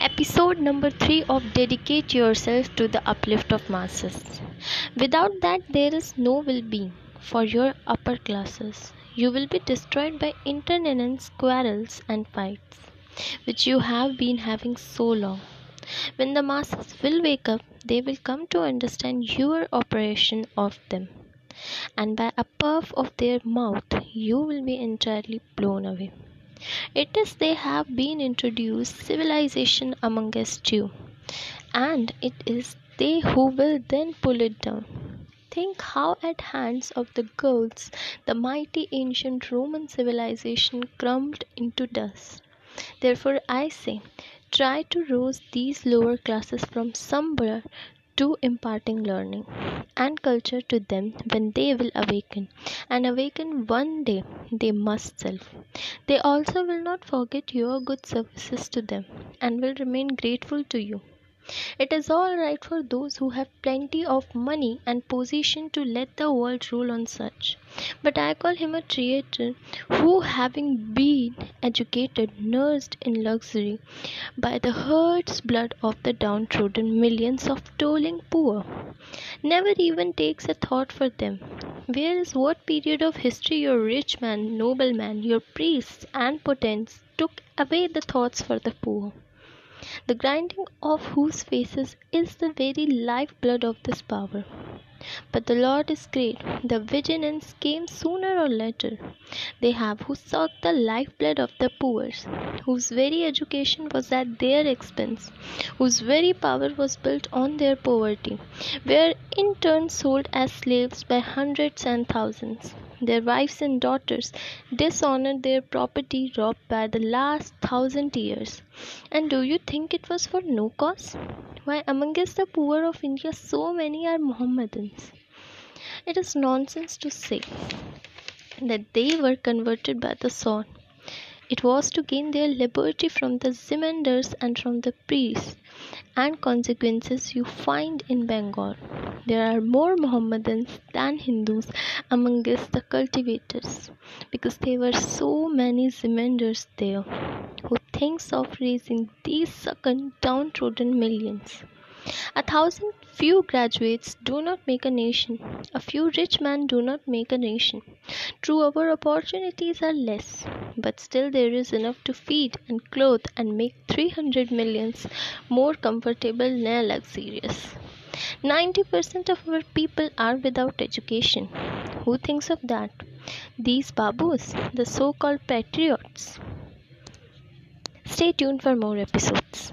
Episode number 3 of Dedicate Yourself to the Uplift of Masses. Without that, there is no well being for your upper classes. You will be destroyed by internecine quarrels and fights, which you have been having so long. When the masses will wake up, they will come to understand your operation of them. And by a puff of their mouth, you will be entirely blown away. It is they have been introduced civilization among us too, and it is they who will then pull it down. Think how at hands of the Gauls the mighty ancient Roman civilization crumbled into dust. Therefore I say, try to rouse these lower classes from slumber to imparting learning and culture to them when they will awaken. And awaken one day they must self. They also will not forget your good services to them and will remain grateful to you it is all right for those who have plenty of money and position to let the world rule on such. But I call him a traitor who, having been educated, nursed in luxury by the herd's blood of the downtrodden millions of toiling poor, never even takes a thought for them. Where is what period of history your rich man, nobleman, your priests and potents took away the thoughts for the poor? The grinding of whose faces is the very life blood of this power. But the Lord is great. The vigilance came sooner or later. They have who sought the lifeblood of the poor, whose very education was at their expense, whose very power was built on their poverty, were in turn sold as slaves by hundreds and thousands. Their wives and daughters dishonored their property robbed by the last thousand years. And do you think it was for no cause? Why, amongst the poor of India, so many are Mohammedans. It is nonsense to say that they were converted by the sword. It was to gain their liberty from the Zemindars and from the priests, and consequences you find in Bengal. There are more Mohammedans than Hindus amongst the cultivators, because there were so many Zemindars there thinks of raising these second downtrodden millions. A thousand few graduates do not make a nation. A few rich men do not make a nation. True, our opportunities are less, but still there is enough to feed and clothe and make 300 millions more comfortable and luxurious. 90% of our people are without education. Who thinks of that? These babus, the so called patriots. Stay tuned for more episodes.